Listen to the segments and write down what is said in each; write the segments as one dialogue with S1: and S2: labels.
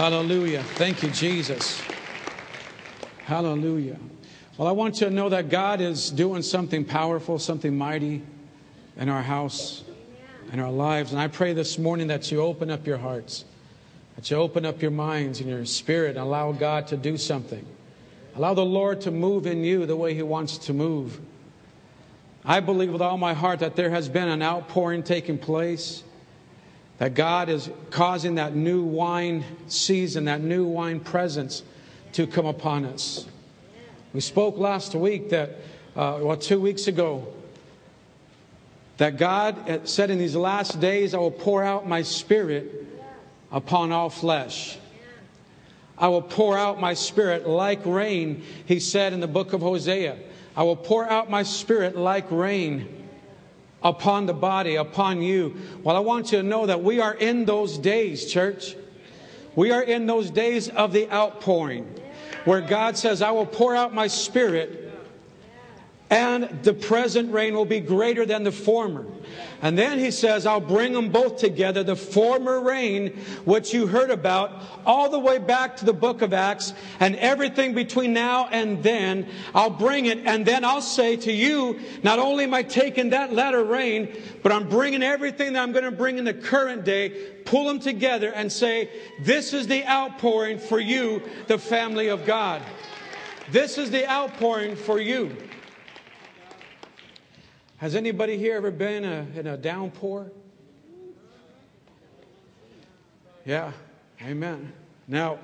S1: Hallelujah. Thank you, Jesus. Hallelujah. Well, I want you to know that God is doing something powerful, something mighty in our house, in our lives. And I pray this morning that you open up your hearts, that you open up your minds and your spirit, and allow God to do something. Allow the Lord to move in you the way He wants to move. I believe with all my heart that there has been an outpouring taking place that God is causing that new wine season, that new wine presence to come upon us. We spoke last week that, uh, well, two weeks ago, that God said in these last days, I will pour out my spirit upon all flesh. I will pour out my spirit like rain, he said in the book of Hosea. I will pour out my spirit like rain upon the body, upon you. Well, I want you to know that we are in those days, church. We are in those days of the outpouring where God says, I will pour out my spirit and the present rain will be greater than the former. And then he says, I'll bring them both together, the former rain, which you heard about, all the way back to the book of Acts, and everything between now and then, I'll bring it, and then I'll say to you, not only am I taking that latter rain, but I'm bringing everything that I'm going to bring in the current day, pull them together, and say, This is the outpouring for you, the family of God. This is the outpouring for you. Has anybody here ever been a, in a downpour? Yeah, amen. Now,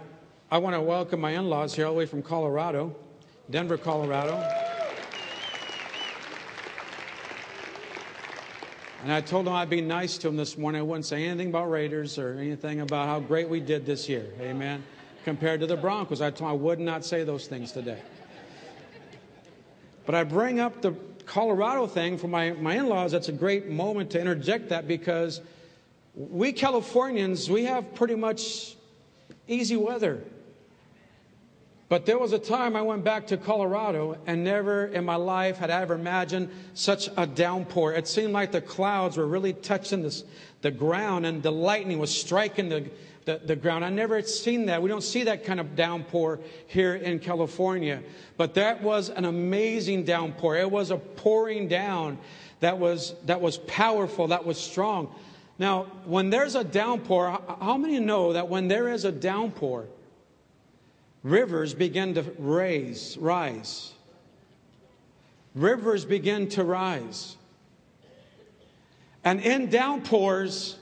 S1: I want to welcome my in laws here all the way from Colorado, Denver, Colorado. And I told them I'd be nice to them this morning. I wouldn't say anything about Raiders or anything about how great we did this year. Amen. Compared to the Broncos, I told them I would not say those things today. But I bring up the Colorado thing for my, my in laws, that's a great moment to interject that because we Californians, we have pretty much easy weather. But there was a time I went back to Colorado and never in my life had I ever imagined such a downpour. It seemed like the clouds were really touching this, the ground and the lightning was striking the, the, the ground. I never had seen that. We don't see that kind of downpour here in California. But that was an amazing downpour. It was a pouring down that was, that was powerful, that was strong. Now, when there's a downpour, how many know that when there is a downpour, rivers begin to raise, rise? Rivers begin to rise. And in downpours,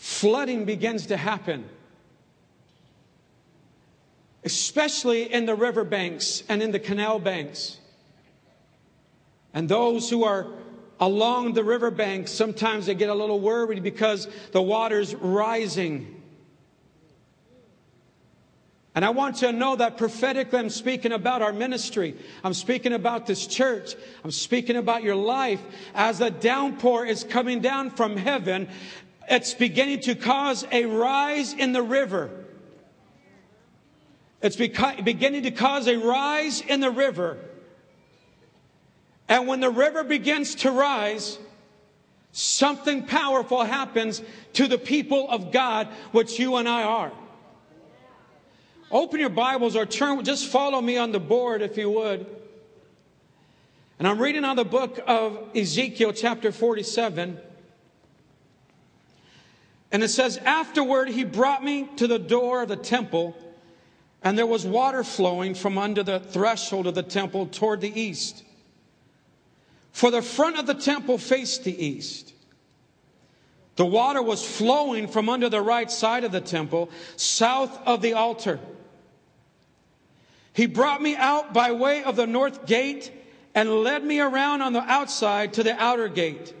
S1: flooding begins to happen, especially in the riverbanks and in the canal banks. And those who are along the riverbanks, sometimes they get a little worried because the water's rising. And I want you to know that prophetically, I'm speaking about our ministry. I'm speaking about this church. I'm speaking about your life as the downpour is coming down from heaven it's beginning to cause a rise in the river. It's beginning to cause a rise in the river. And when the river begins to rise, something powerful happens to the people of God, which you and I are. Open your Bibles or turn, just follow me on the board if you would. And I'm reading on the book of Ezekiel, chapter 47. And it says, Afterward, he brought me to the door of the temple, and there was water flowing from under the threshold of the temple toward the east. For the front of the temple faced the east. The water was flowing from under the right side of the temple, south of the altar. He brought me out by way of the north gate and led me around on the outside to the outer gate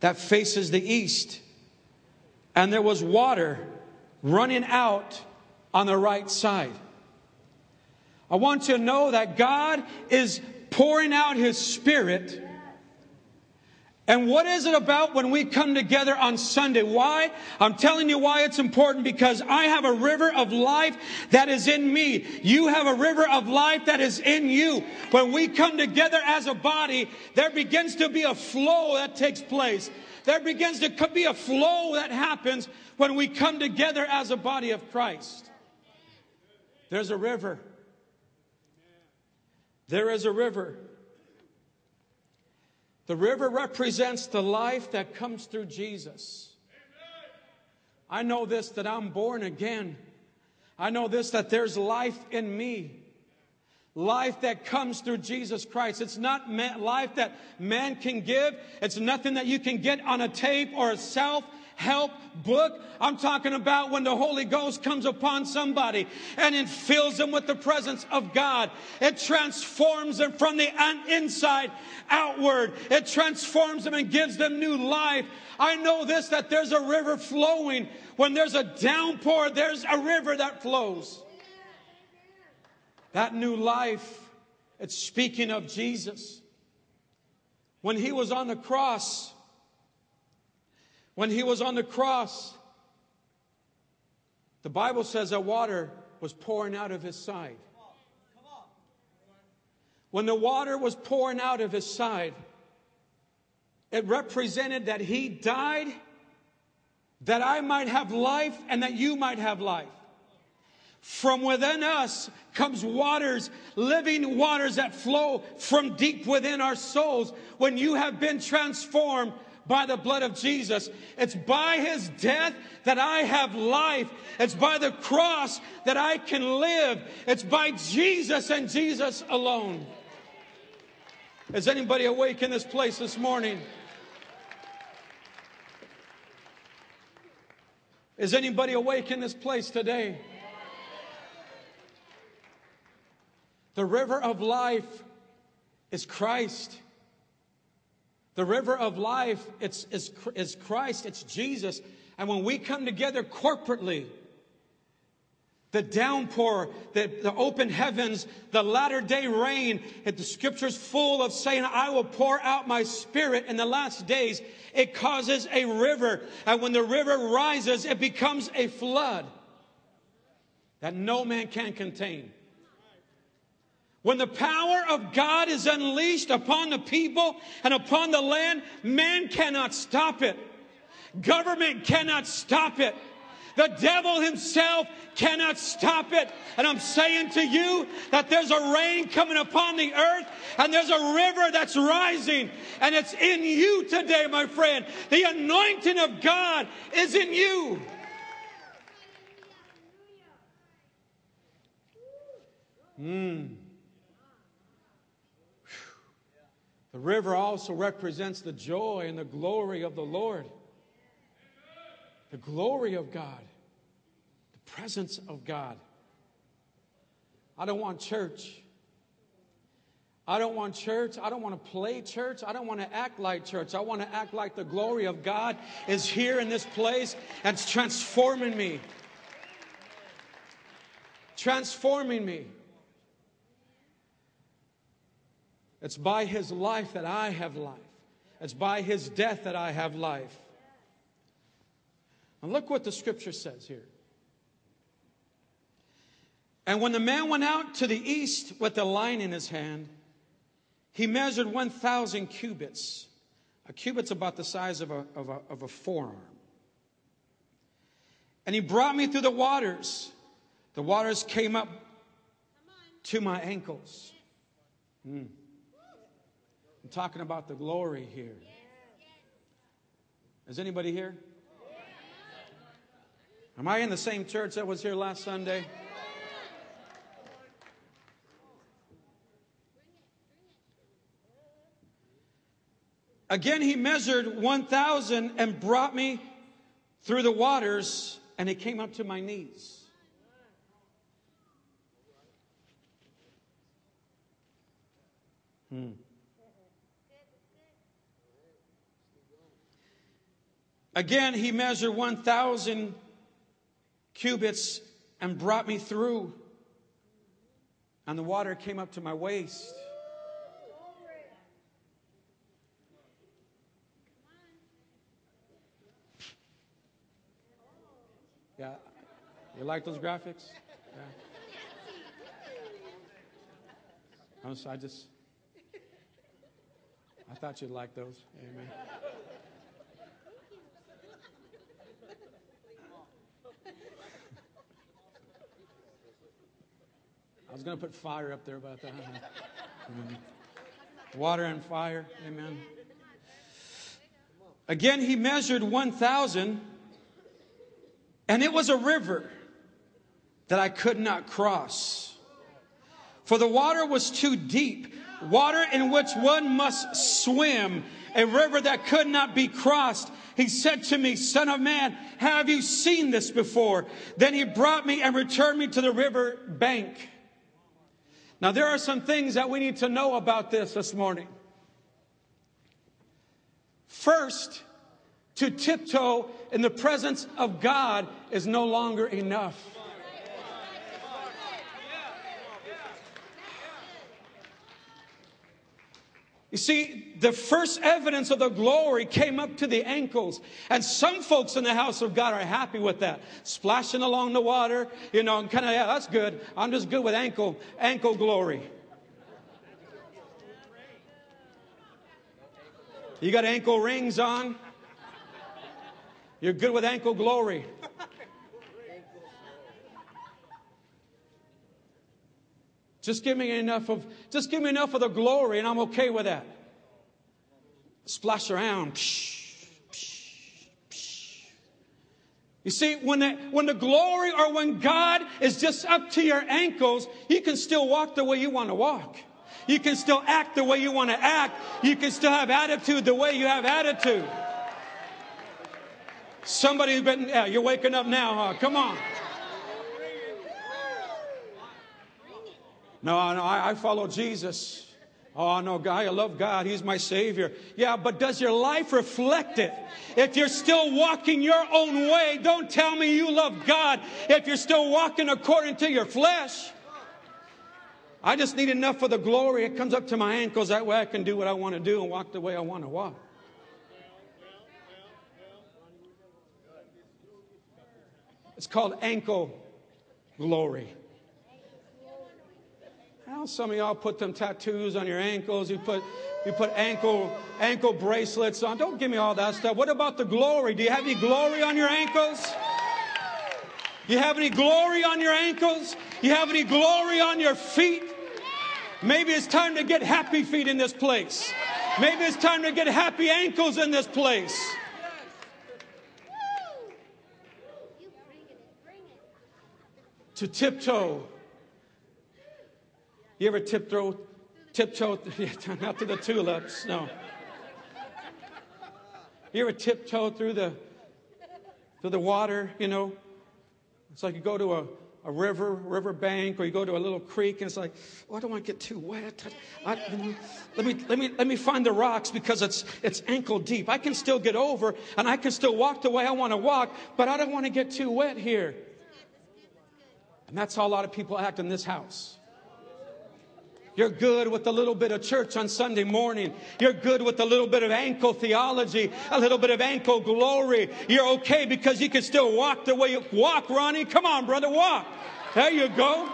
S1: that faces the east and there was water running out on the right side. I want you to know that God is pouring out His Spirit. And what is it about when we come together on Sunday? Why? I'm telling you why it's important because I have a river of life that is in me. You have a river of life that is in you. When we come together as a body, there begins to be a flow that takes place. There begins to be a flow that happens when we come together as a body of Christ. There's a river. There is a river. The river represents the life that comes through Jesus. I know this that I'm born again. I know this that there's life in me life that comes through Jesus Christ. It's not man, life that man can give. It's nothing that you can get on a tape or a self help book. I'm talking about when the Holy Ghost comes upon somebody and it fills them with the presence of God. It transforms them from the inside outward. It transforms them and gives them new life. I know this, that there's a river flowing. When there's a downpour, there's a river that flows. That new life, it's speaking of Jesus. When he was on the cross, when he was on the cross, the Bible says that water was pouring out of his side. When the water was pouring out of his side, it represented that he died that I might have life and that you might have life. From within us comes waters, living waters that flow from deep within our souls. When you have been transformed by the blood of Jesus, it's by his death that I have life. It's by the cross that I can live. It's by Jesus and Jesus alone. Is anybody awake in this place this morning? Is anybody awake in this place today? The river of life is Christ. The river of life it's, is, is Christ, it's Jesus. And when we come together corporately, the downpour, the, the open heavens, the latter day rain, the scripture's full of saying, I will pour out my spirit in the last days. It causes a river. And when the river rises, it becomes a flood that no man can contain. When the power of God is unleashed upon the people and upon the land, man cannot stop it. Government cannot stop it. The devil himself cannot stop it. And I'm saying to you that there's a rain coming upon the earth and there's a river that's rising and it's in you today, my friend. The anointing of God is in you. Hmm. The river also represents the joy and the glory of the Lord. The glory of God, the presence of God. I don't want church. I don't want church. I don't want to play church. I don't want to act like church. I want to act like the glory of God is here in this place and it's transforming me. Transforming me. It's by his life that I have life. It's by his death that I have life. And look what the scripture says here. And when the man went out to the east with the line in his hand, he measured 1,000 cubits. A cubit's about the size of a, of, a, of a forearm. And he brought me through the waters. The waters came up to my ankles. Mm. I'm talking about the glory here. Is anybody here? Am I in the same church that was here last Sunday? Again, he measured 1,000 and brought me through the waters, and it came up to my knees. Hmm. Again, he measured 1,000 cubits and brought me through. And the water came up to my waist. Yeah. You like those graphics? Yeah. I just, I thought you'd like those. Amen. I was going to put fire up there, but water and fire. Amen. Again, he measured 1,000, and it was a river that I could not cross. For the water was too deep, water in which one must swim, a river that could not be crossed. He said to me, Son of man, have you seen this before? Then he brought me and returned me to the river bank. Now, there are some things that we need to know about this this morning. First, to tiptoe in the presence of God is no longer enough. You see, the first evidence of the glory came up to the ankles. And some folks in the house of God are happy with that. Splashing along the water, you know, kind of, yeah, that's good. I'm just good with ankle, ankle glory. You got ankle rings on? You're good with ankle glory. Just give me enough of just give me enough of the glory and I'm okay with that. Splash around. Psh, psh, psh. You see, when the, when the glory or when God is just up to your ankles, you can still walk the way you want to walk. You can still act the way you want to act. You can still have attitude the way you have attitude. Somebody's been, yeah, you're waking up now, huh? Come on. No, no, I, I follow Jesus. Oh, no, guy, I love God. He's my Savior. Yeah, but does your life reflect it? If you're still walking your own way, don't tell me you love God if you're still walking according to your flesh. I just need enough for the glory. It comes up to my ankles. That way I can do what I want to do and walk the way I want to walk. It's called ankle glory. Some of y'all put them tattoos on your ankles. You put, you put ankle, ankle bracelets on. Don't give me all that stuff. What about the glory? Do you have any glory on your ankles? You have any glory on your ankles? You have any glory on your feet? Maybe it's time to get happy feet in this place. Maybe it's time to get happy ankles in this place. To tiptoe you ever tiptoe, tiptoe, not to the tulips, no. You ever tiptoe through the, through the water, you know? It's like you go to a, a river, river bank, or you go to a little creek, and it's like, oh, I don't want to get too wet. I, I, let, me, let, me, let me find the rocks because it's, it's ankle deep. I can still get over, and I can still walk the way I want to walk, but I don't want to get too wet here. And that's how a lot of people act in this house. You're good with a little bit of church on Sunday morning. You're good with a little bit of ankle theology, a little bit of ankle glory. You're okay because you can still walk the way you walk, Ronnie. Come on, brother, walk. There you go.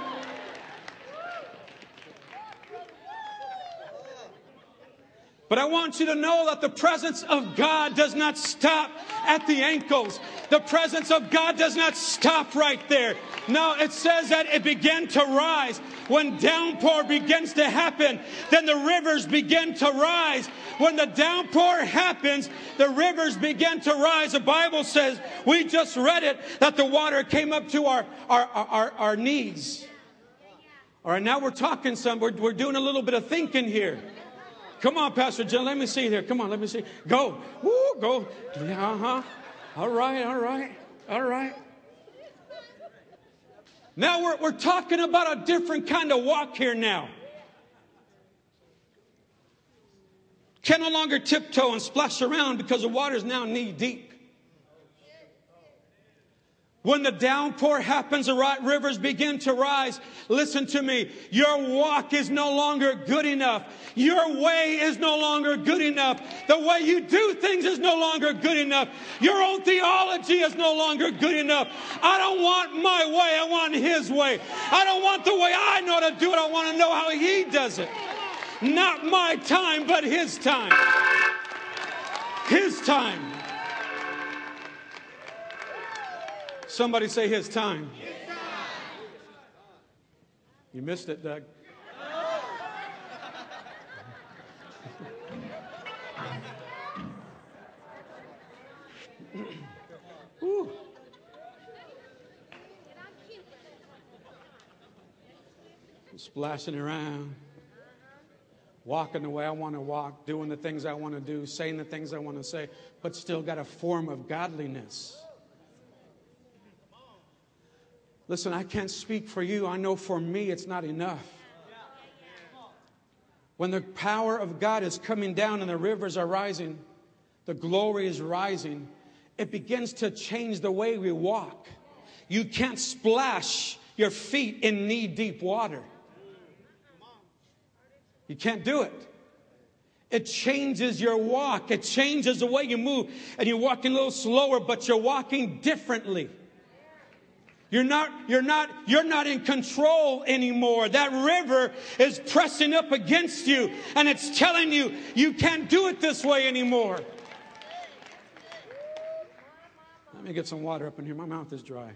S1: But I want you to know that the presence of God does not stop at the ankles. The presence of God does not stop right there. No, it says that it began to rise. When downpour begins to happen, then the rivers begin to rise. When the downpour happens, the rivers begin to rise. The Bible says, we just read it, that the water came up to our, our, our, our knees. All right, now we're talking some, we're, we're doing a little bit of thinking here. Come on, Pastor John. Let me see here. Come on, let me see. Go. Woo, go. Uh huh. All right, all right, all right. Now we're, we're talking about a different kind of walk here now. Can no longer tiptoe and splash around because the water is now knee deep. When the downpour happens, the rivers begin to rise. Listen to me. Your walk is no longer good enough. Your way is no longer good enough. The way you do things is no longer good enough. Your own theology is no longer good enough. I don't want my way. I want His way. I don't want the way I know to do it. I want to know how He does it. Not my time, but His time. His time. Somebody say his time. You missed it, Doug. Ooh. Splashing around, walking the way I want to walk, doing the things I want to do, saying the things I want to say, but still got a form of godliness. Listen, I can't speak for you. I know for me it's not enough. When the power of God is coming down and the rivers are rising, the glory is rising, it begins to change the way we walk. You can't splash your feet in knee deep water. You can't do it. It changes your walk. It changes the way you move. And you're walking a little slower, but you're walking differently. You're not, you're not, you're not in control anymore. That river is pressing up against you and it's telling you you can't do it this way anymore. Let me get some water up in here. My mouth is dry.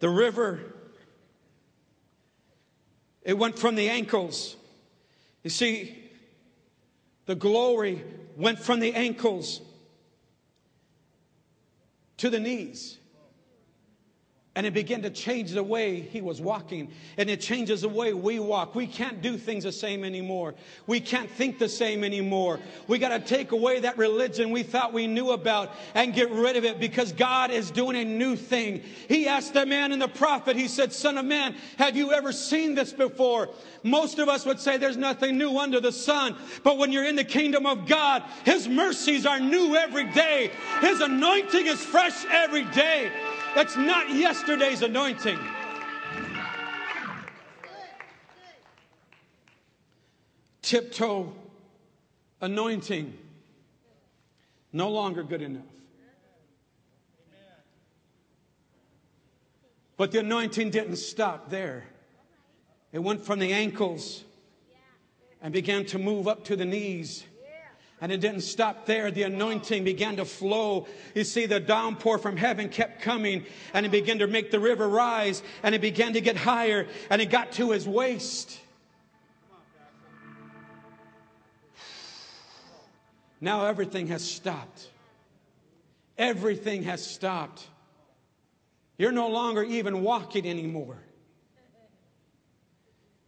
S1: The river, it went from the ankles. You see, the glory went from the ankles to the knees. And it began to change the way he was walking. And it changes the way we walk. We can't do things the same anymore. We can't think the same anymore. We got to take away that religion we thought we knew about and get rid of it because God is doing a new thing. He asked the man and the prophet, he said, Son of man, have you ever seen this before? Most of us would say there's nothing new under the sun. But when you're in the kingdom of God, his mercies are new every day. His anointing is fresh every day. That's not yesterday's anointing. Tiptoe anointing. No longer good enough. But the anointing didn't stop there. It went from the ankles and began to move up to the knees and it didn't stop there. The anointing began to flow. You see, the downpour from heaven kept coming and it began to make the river rise and it began to get higher and it got to his waist. Now everything has stopped. Everything has stopped. You're no longer even walking anymore.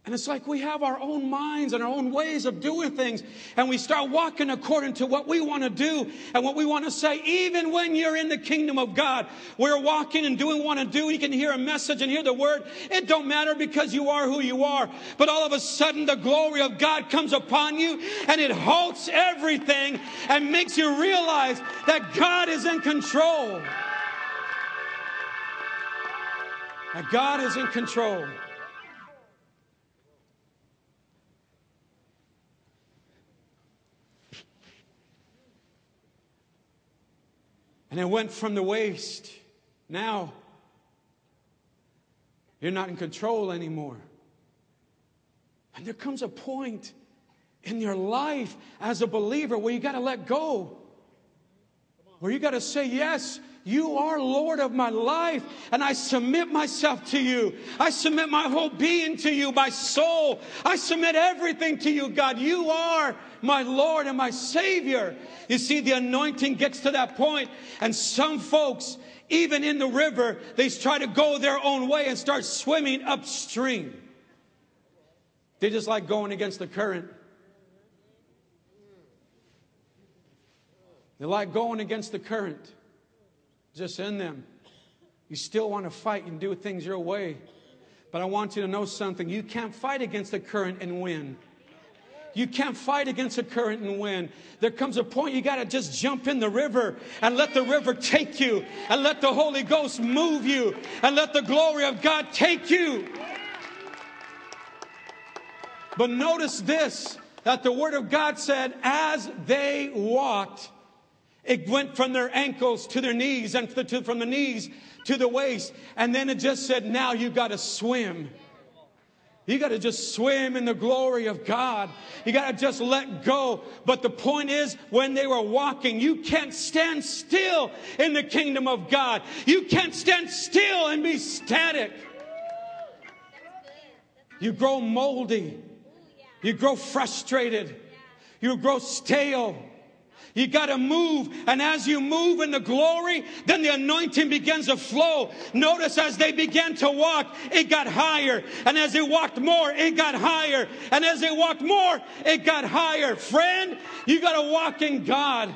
S1: And it's like we have our own minds and our own ways of doing things, and we start walking according to what we want to do and what we want to say. Even when you're in the kingdom of God, we're walking and doing what we want to do. You can hear a message and hear the word. It don't matter because you are who you are. But all of a sudden, the glory of God comes upon you, and it halts everything and makes you realize that God is in control. That God is in control. And it went from the waist. Now, you're not in control anymore. And there comes a point in your life as a believer where you got to let go. Where you got to say, Yes, you are Lord of my life, and I submit myself to you. I submit my whole being to you, my soul. I submit everything to you, God. You are my Lord and my Savior. You see, the anointing gets to that point, and some folks, even in the river, they try to go their own way and start swimming upstream. They just like going against the current. They like going against the current just in them. You still want to fight and do things your way. But I want you to know something. You can't fight against the current and win. You can't fight against the current and win. There comes a point you got to just jump in the river and let the river take you and let the Holy Ghost move you and let the glory of God take you. But notice this that the Word of God said, as they walked, it went from their ankles to their knees and from the knees to the waist. And then it just said, now you got to swim. You got to just swim in the glory of God. You got to just let go. But the point is, when they were walking, you can't stand still in the kingdom of God. You can't stand still and be static. You grow moldy. You grow frustrated. You grow stale. You got to move. And as you move in the glory, then the anointing begins to flow. Notice as they began to walk, it got higher. And as they walked more, it got higher. And as they walked more, it got higher. Friend, you got to walk in God.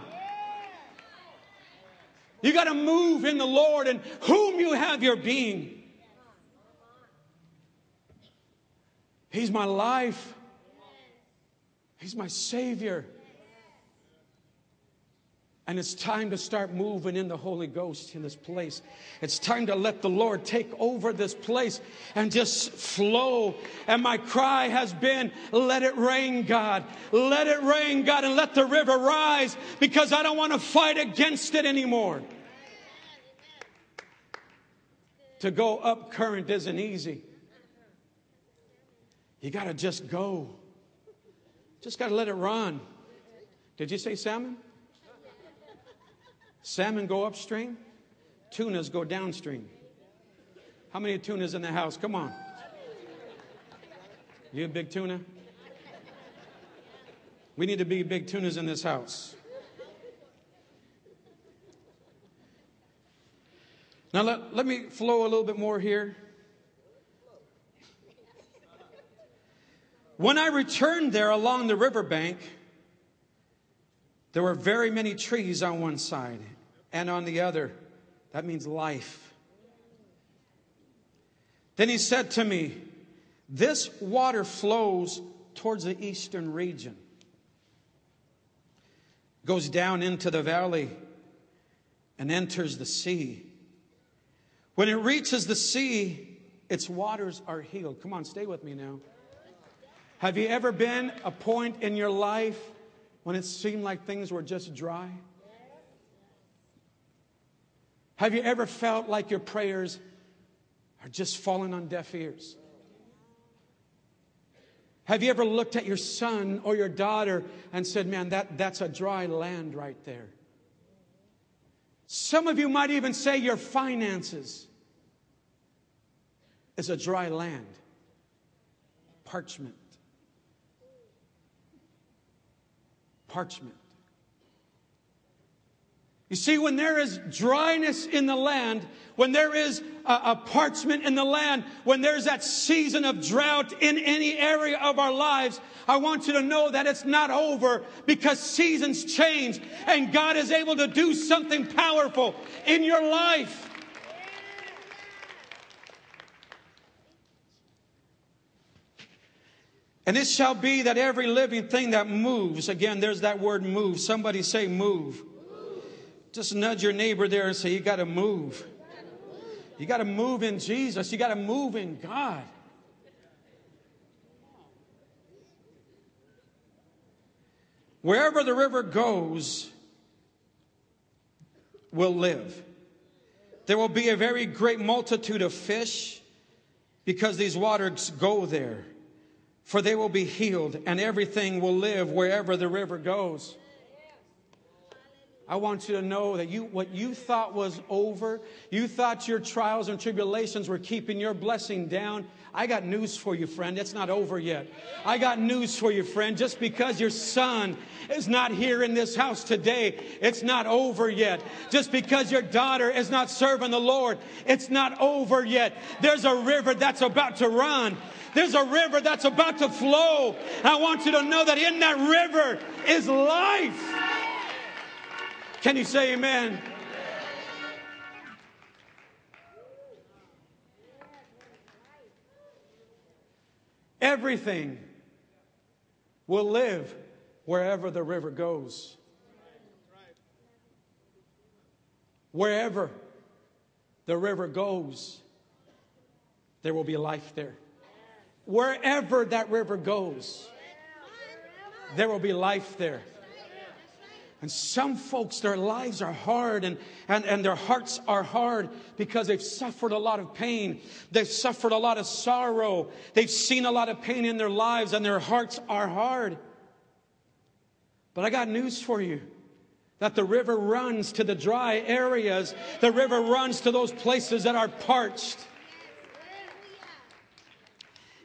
S1: You got to move in the Lord and whom you have your being. He's my life. He's my Savior. And it's time to start moving in the Holy Ghost in this place. It's time to let the Lord take over this place and just flow. And my cry has been, let it rain, God. Let it rain, God, and let the river rise because I don't want to fight against it anymore. To go up current isn't easy. You got to just go. Just got to let it run. Did you say salmon? Salmon go upstream, tunas go downstream. How many tunas in the house? Come on. You a big tuna? We need to be big tunas in this house. Now, let, let me flow a little bit more here. When I returned there along the riverbank, there were very many trees on one side and on the other. That means life. Then he said to me, This water flows towards the eastern region, goes down into the valley, and enters the sea. When it reaches the sea, its waters are healed. Come on, stay with me now. Have you ever been a point in your life when it seemed like things were just dry? Have you ever felt like your prayers are just falling on deaf ears? Have you ever looked at your son or your daughter and said, Man, that, that's a dry land right there? Some of you might even say your finances is a dry land, parchment. Parchment. You see, when there is dryness in the land, when there is a, a, parchment in the land, when there's that season of drought in any area of our lives, I want you to know that it's not over because seasons change and God is able to do something powerful in your life. And it shall be that every living thing that moves, again, there's that word move. Somebody say move. move. Just nudge your neighbor there and say, You got to move. You got to move in Jesus. You got to move in God. Wherever the river goes, will live. There will be a very great multitude of fish because these waters go there for they will be healed, and everything will live wherever the river goes. I want you to know that you, what you thought was over, you thought your trials and tribulations were keeping your blessing down. I got news for you, friend. It's not over yet. I got news for you, friend. Just because your son is not here in this house today, it's not over yet. Just because your daughter is not serving the Lord, it's not over yet. There's a river that's about to run. There's a river that's about to flow. I want you to know that in that river is life. Can you say amen? Everything will live wherever the river goes. Wherever the river goes, there will be life there. Wherever that river goes, there will be life there. And some folks, their lives are hard and, and, and their hearts are hard because they've suffered a lot of pain. They've suffered a lot of sorrow. They've seen a lot of pain in their lives and their hearts are hard. But I got news for you that the river runs to the dry areas, the river runs to those places that are parched.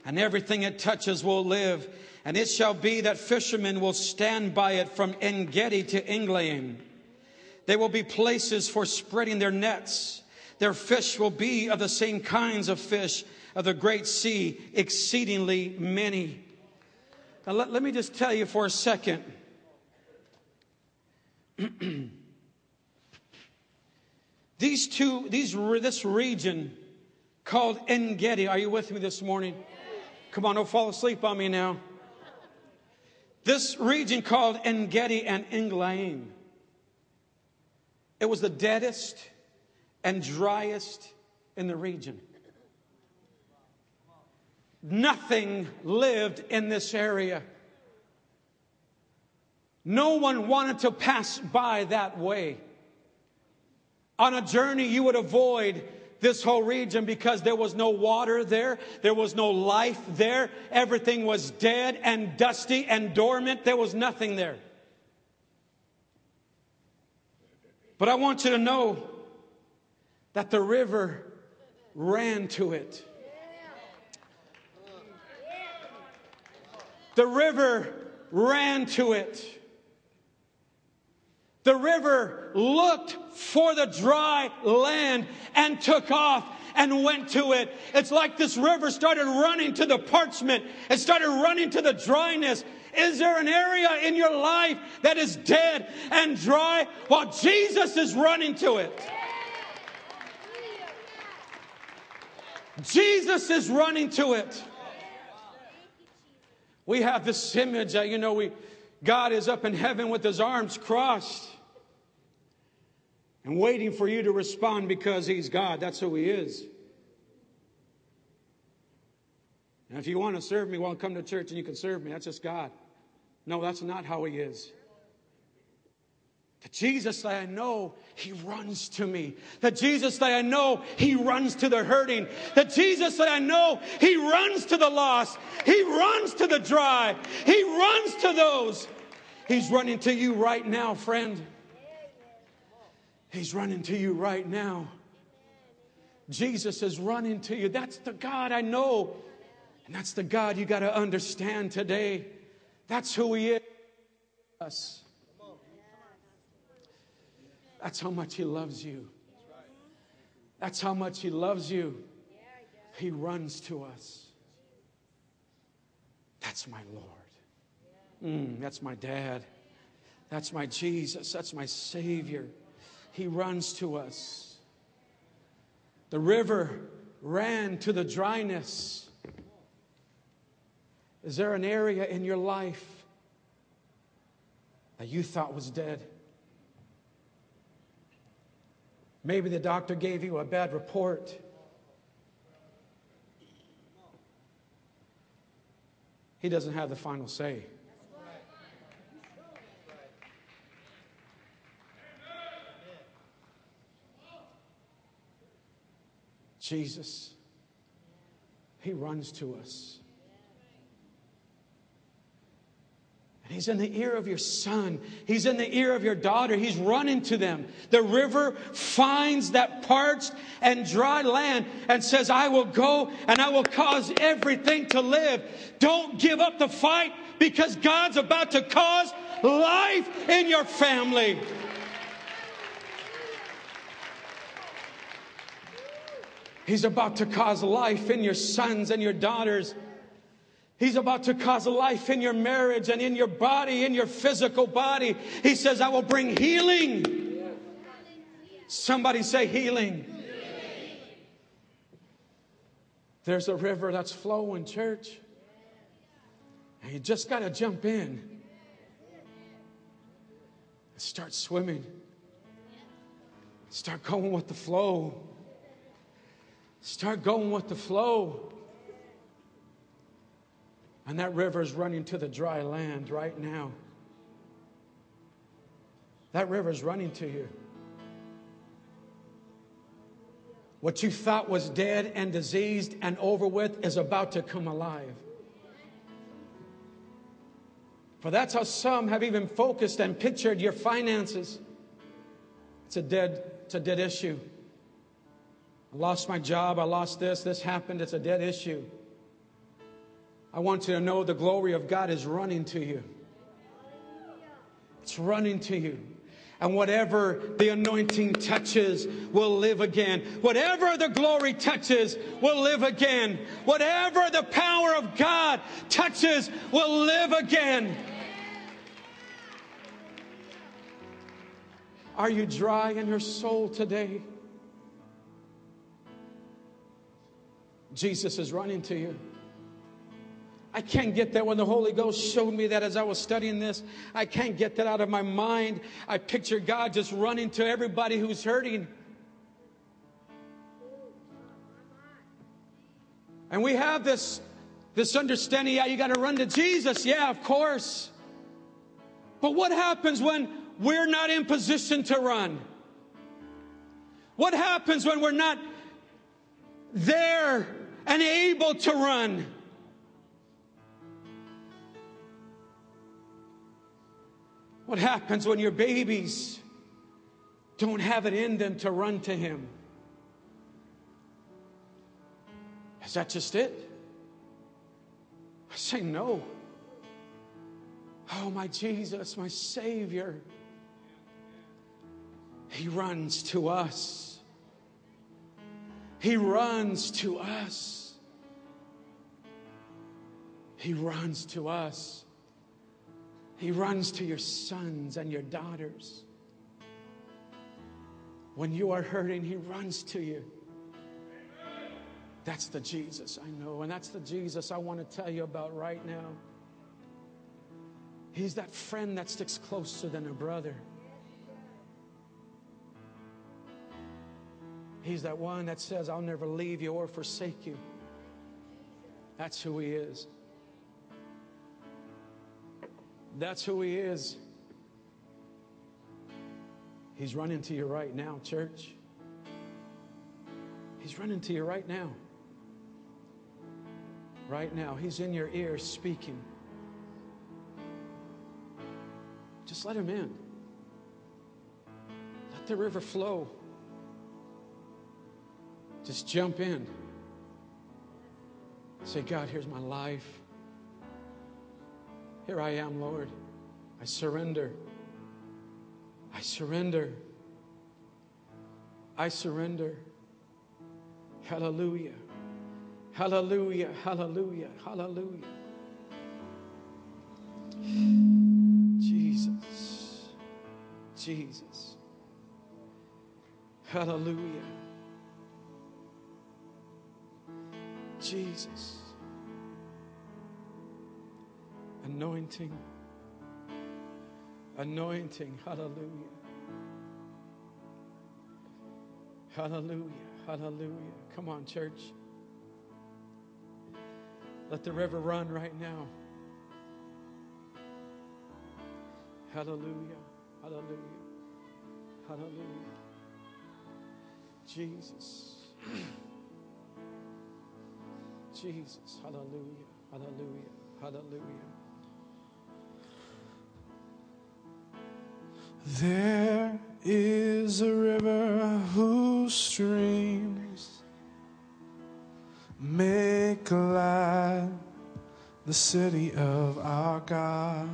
S1: And everything it touches will live. And it shall be that fishermen will stand by it from En Gedi to En Eglaim. There will be places for spreading their nets. Their fish will be of the same kinds of fish of the great sea, exceedingly many. Now, let, let me just tell you for a second. these two, these, this region called En Gedi, are you with me this morning? Come on, don't fall asleep on me now. This region called En Gedi and En Eglaim. It was the deadest and driest in the region. Nothing lived in this area. No one wanted to pass by that way. On a journey, you would avoid this whole region because there was no water there, there was no life there, everything was dead and dusty and dormant, there was nothing there. But I want you to know that the river ran to it. The river ran to it. The river looked for the dry land and took off and went to it. It's like this river started running to the parchment. It started running to the dryness. Is there an area in your life that is dead and dry while Jesus is running to it? Jesus is running to it. We have this image that, you know, we, God is up in heaven with his arms crossed and waiting for you to respond because He's God. That's who He is. And if you want to serve me, well, come to church and you can serve me. That's just God. No, that's not how He is. The Jesus that I know, He runs to me. The Jesus that I know, He runs to the hurting. The Jesus that I know, He runs to the lost. He runs to the dry. He runs to those. He's running to you right now, friend. He's running to you right now. Jesus is running to you. That's the God I know. And that's the God you got to understand today. That's who He is. Us. That's how much He loves you. That's how much He loves you. He runs to us. That's my Lord. Mm, that's my dad. That's my Jesus. That's my Savior. He runs to us. The river ran to the dryness. Is there an area in your life that you thought was dead? Maybe the doctor gave you a bad report. He doesn't have the final say. Jesus, He runs to us. And he's in the ear of your son. He's in the ear of your daughter. He's running to them. The river finds that parched and dry land and says, I will go and I will cause everything to live. Don't give up the fight because God's about to cause life in your family. He's about to cause life in your sons and your daughters. He's about to cause life in your marriage and in your body, in your physical body. He says, I will bring healing. Somebody say healing. There's a river that's flowing, church. And you just got to jump in and start swimming. Start going with the flow. Start going with the flow. And that river is running to the dry land right now. That river is running to you. What you thought was dead and diseased and over with is about to come alive. For that's how some have even focused and pictured your finances. It's a dead, it's a dead issue. I lost my job, I lost this, this happened, it's a dead issue. I want you to know the glory of God is running to you. It's running to you. And whatever the anointing touches will live again. Whatever the glory touches will live again. Whatever the power of God touches will live again. Are you dry in your soul today? Jesus is running to you. I can't get that when the Holy Ghost showed me that as I was studying this. I can't get that out of my mind. I picture God just running to everybody who's hurting. And we have this, this understanding yeah, you got to run to Jesus. Yeah, of course. But what happens when we're not in position to run? What happens when we're not there and able to run? What happens when your babies don't have it in them to run to Him? Is that just it? I say no. Oh, my Jesus, my Savior. He runs to us. He runs to us. He runs to us. He runs to your sons and your daughters. When you are hurting, He runs to you. That's the Jesus I know, and that's the Jesus I want to tell you about right now. He's that friend that sticks closer than a brother. He's that one that says, I'll never leave you or forsake you. That's who He is. That's who He is. He's running to you right now, church. He's running to you right now. Right now. He's in your ear speaking. Just let Him in. Let the river flow. Just jump in. Say, God, here's my life. Here I am, Lord. I surrender. I surrender. I surrender. Hallelujah. Hallelujah. Hallelujah. Hallelujah. Jesus. Jesus. Hallelujah. Jesus. Anointing. Anointing. Hallelujah. Hallelujah. Hallelujah. Come on, church. Let the river run right now. Hallelujah. Hallelujah. Hallelujah. Jesus. Jesus. Hallelujah. Hallelujah. Hallelujah.
S2: There is a river whose streams make glad the city of our God.